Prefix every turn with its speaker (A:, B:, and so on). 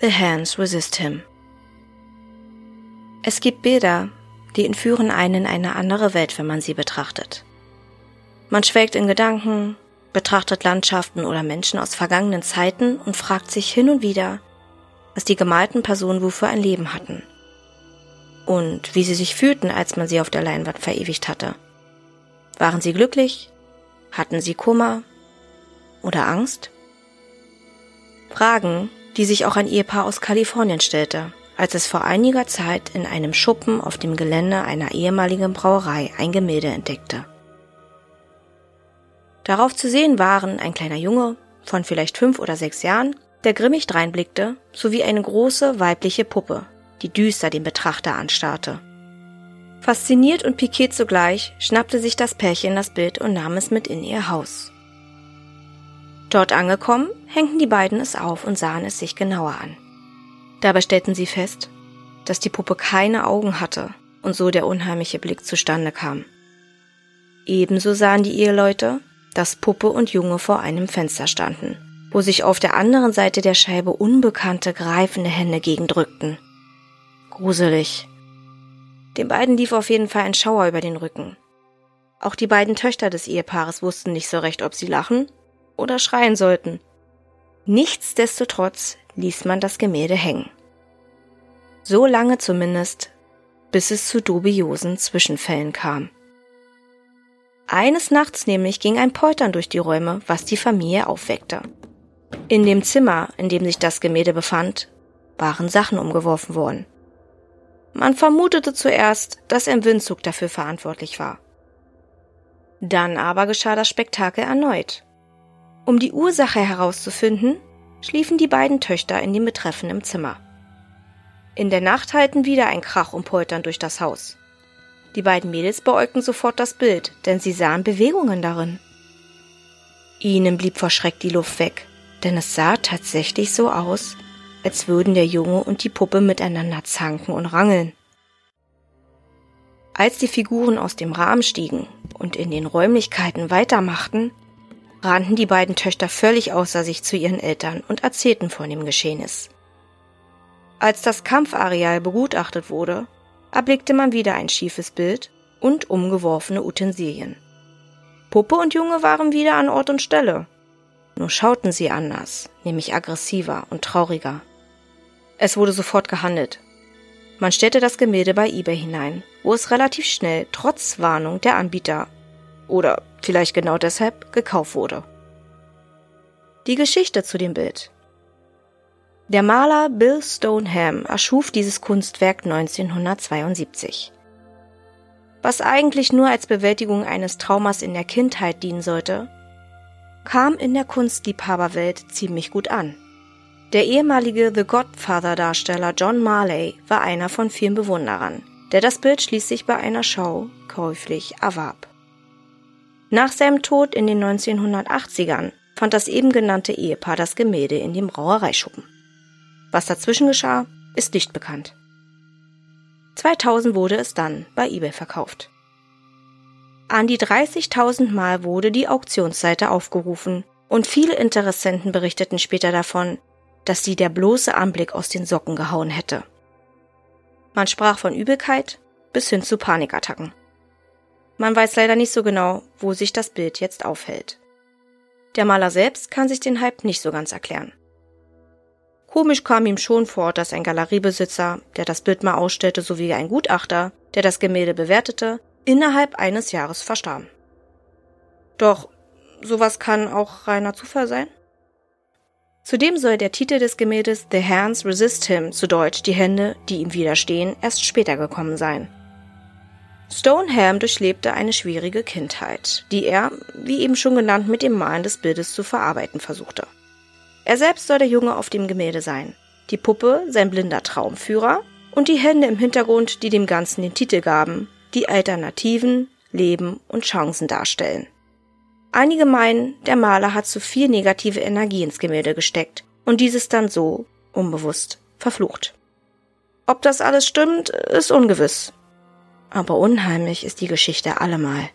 A: The Hands Resist Him. Es gibt Bilder, die entführen einen in eine andere Welt, wenn man sie betrachtet. Man schwelgt in Gedanken, betrachtet Landschaften oder Menschen aus vergangenen Zeiten und fragt sich hin und wieder, was die gemalten Personen wohl für ein Leben hatten und wie sie sich fühlten, als man sie auf der Leinwand verewigt hatte. Waren sie glücklich? Hatten sie Kummer oder Angst? Fragen, die sich auch ein Ehepaar aus Kalifornien stellte, als es vor einiger Zeit in einem Schuppen auf dem Gelände einer ehemaligen Brauerei ein Gemälde entdeckte. Darauf zu sehen waren ein kleiner Junge von vielleicht fünf oder sechs Jahren, der grimmig dreinblickte, sowie eine große weibliche Puppe, die düster den Betrachter anstarrte. Fasziniert und pikiert zugleich schnappte sich das Pärchen das Bild und nahm es mit in ihr Haus. Dort angekommen, hängten die beiden es auf und sahen es sich genauer an. Dabei stellten sie fest, dass die Puppe keine Augen hatte und so der unheimliche Blick zustande kam. Ebenso sahen die Eheleute, dass Puppe und Junge vor einem Fenster standen, wo sich auf der anderen Seite der Scheibe unbekannte greifende Hände gegendrückten. Gruselig. Den beiden lief auf jeden Fall ein Schauer über den Rücken. Auch die beiden Töchter des Ehepaares wussten nicht so recht, ob sie lachen oder schreien sollten. Nichtsdestotrotz ließ man das Gemälde hängen. So lange zumindest, bis es zu dubiosen Zwischenfällen kam. Eines Nachts nämlich ging ein Poltern durch die Räume, was die Familie aufweckte. In dem Zimmer, in dem sich das Gemälde befand, waren Sachen umgeworfen worden. Man vermutete zuerst, dass ein Windzug dafür verantwortlich war. Dann aber geschah das Spektakel erneut. Um die Ursache herauszufinden, schliefen die beiden Töchter in dem betreffenden Zimmer. In der Nacht halten wieder ein Krach und Poltern durch das Haus. Die beiden Mädels beäugten sofort das Bild, denn sie sahen Bewegungen darin. Ihnen blieb vor Schreck die Luft weg, denn es sah tatsächlich so aus, als würden der Junge und die Puppe miteinander zanken und rangeln. Als die Figuren aus dem Rahmen stiegen und in den Räumlichkeiten weitermachten, rannten die beiden Töchter völlig außer sich zu ihren Eltern und erzählten von dem Geschehnis. Als das Kampfareal begutachtet wurde, erblickte man wieder ein schiefes Bild und umgeworfene Utensilien. Puppe und Junge waren wieder an Ort und Stelle. Nur schauten sie anders, nämlich aggressiver und trauriger. Es wurde sofort gehandelt. Man stellte das Gemälde bei eBay hinein, wo es relativ schnell, trotz Warnung der Anbieter oder vielleicht genau deshalb gekauft wurde. Die Geschichte zu dem Bild. Der Maler Bill Stoneham erschuf dieses Kunstwerk 1972. Was eigentlich nur als Bewältigung eines Traumas in der Kindheit dienen sollte, kam in der Kunstliebhaberwelt ziemlich gut an. Der ehemalige The Godfather-Darsteller John Marley war einer von vielen Bewunderern, der das Bild schließlich bei einer Show käuflich erwarb. Nach seinem Tod in den 1980ern fand das eben genannte Ehepaar das Gemälde in dem Brauereischuppen. Was dazwischen geschah, ist nicht bekannt. 2000 wurde es dann bei eBay verkauft. An die 30.000 Mal wurde die Auktionsseite aufgerufen und viele Interessenten berichteten später davon, dass sie der bloße Anblick aus den Socken gehauen hätte. Man sprach von Übelkeit bis hin zu Panikattacken. Man weiß leider nicht so genau, wo sich das Bild jetzt aufhält. Der Maler selbst kann sich den Hype nicht so ganz erklären. Komisch kam ihm schon vor, dass ein Galeriebesitzer, der das Bild mal ausstellte, sowie ein Gutachter, der das Gemälde bewertete, innerhalb eines Jahres verstarben. Doch sowas kann auch reiner Zufall sein? Zudem soll der Titel des Gemäldes The Hands Resist Him, zu Deutsch die Hände, die ihm widerstehen, erst später gekommen sein. Stoneham durchlebte eine schwierige Kindheit, die er, wie eben schon genannt, mit dem Malen des Bildes zu verarbeiten versuchte. Er selbst soll der Junge auf dem Gemälde sein, die Puppe sein blinder Traumführer und die Hände im Hintergrund, die dem Ganzen den Titel gaben, die Alternativen, Leben und Chancen darstellen. Einige meinen, der Maler hat zu viel negative Energie ins Gemälde gesteckt und dieses dann so, unbewusst, verflucht. Ob das alles stimmt, ist ungewiss aber unheimlich ist die Geschichte allemal.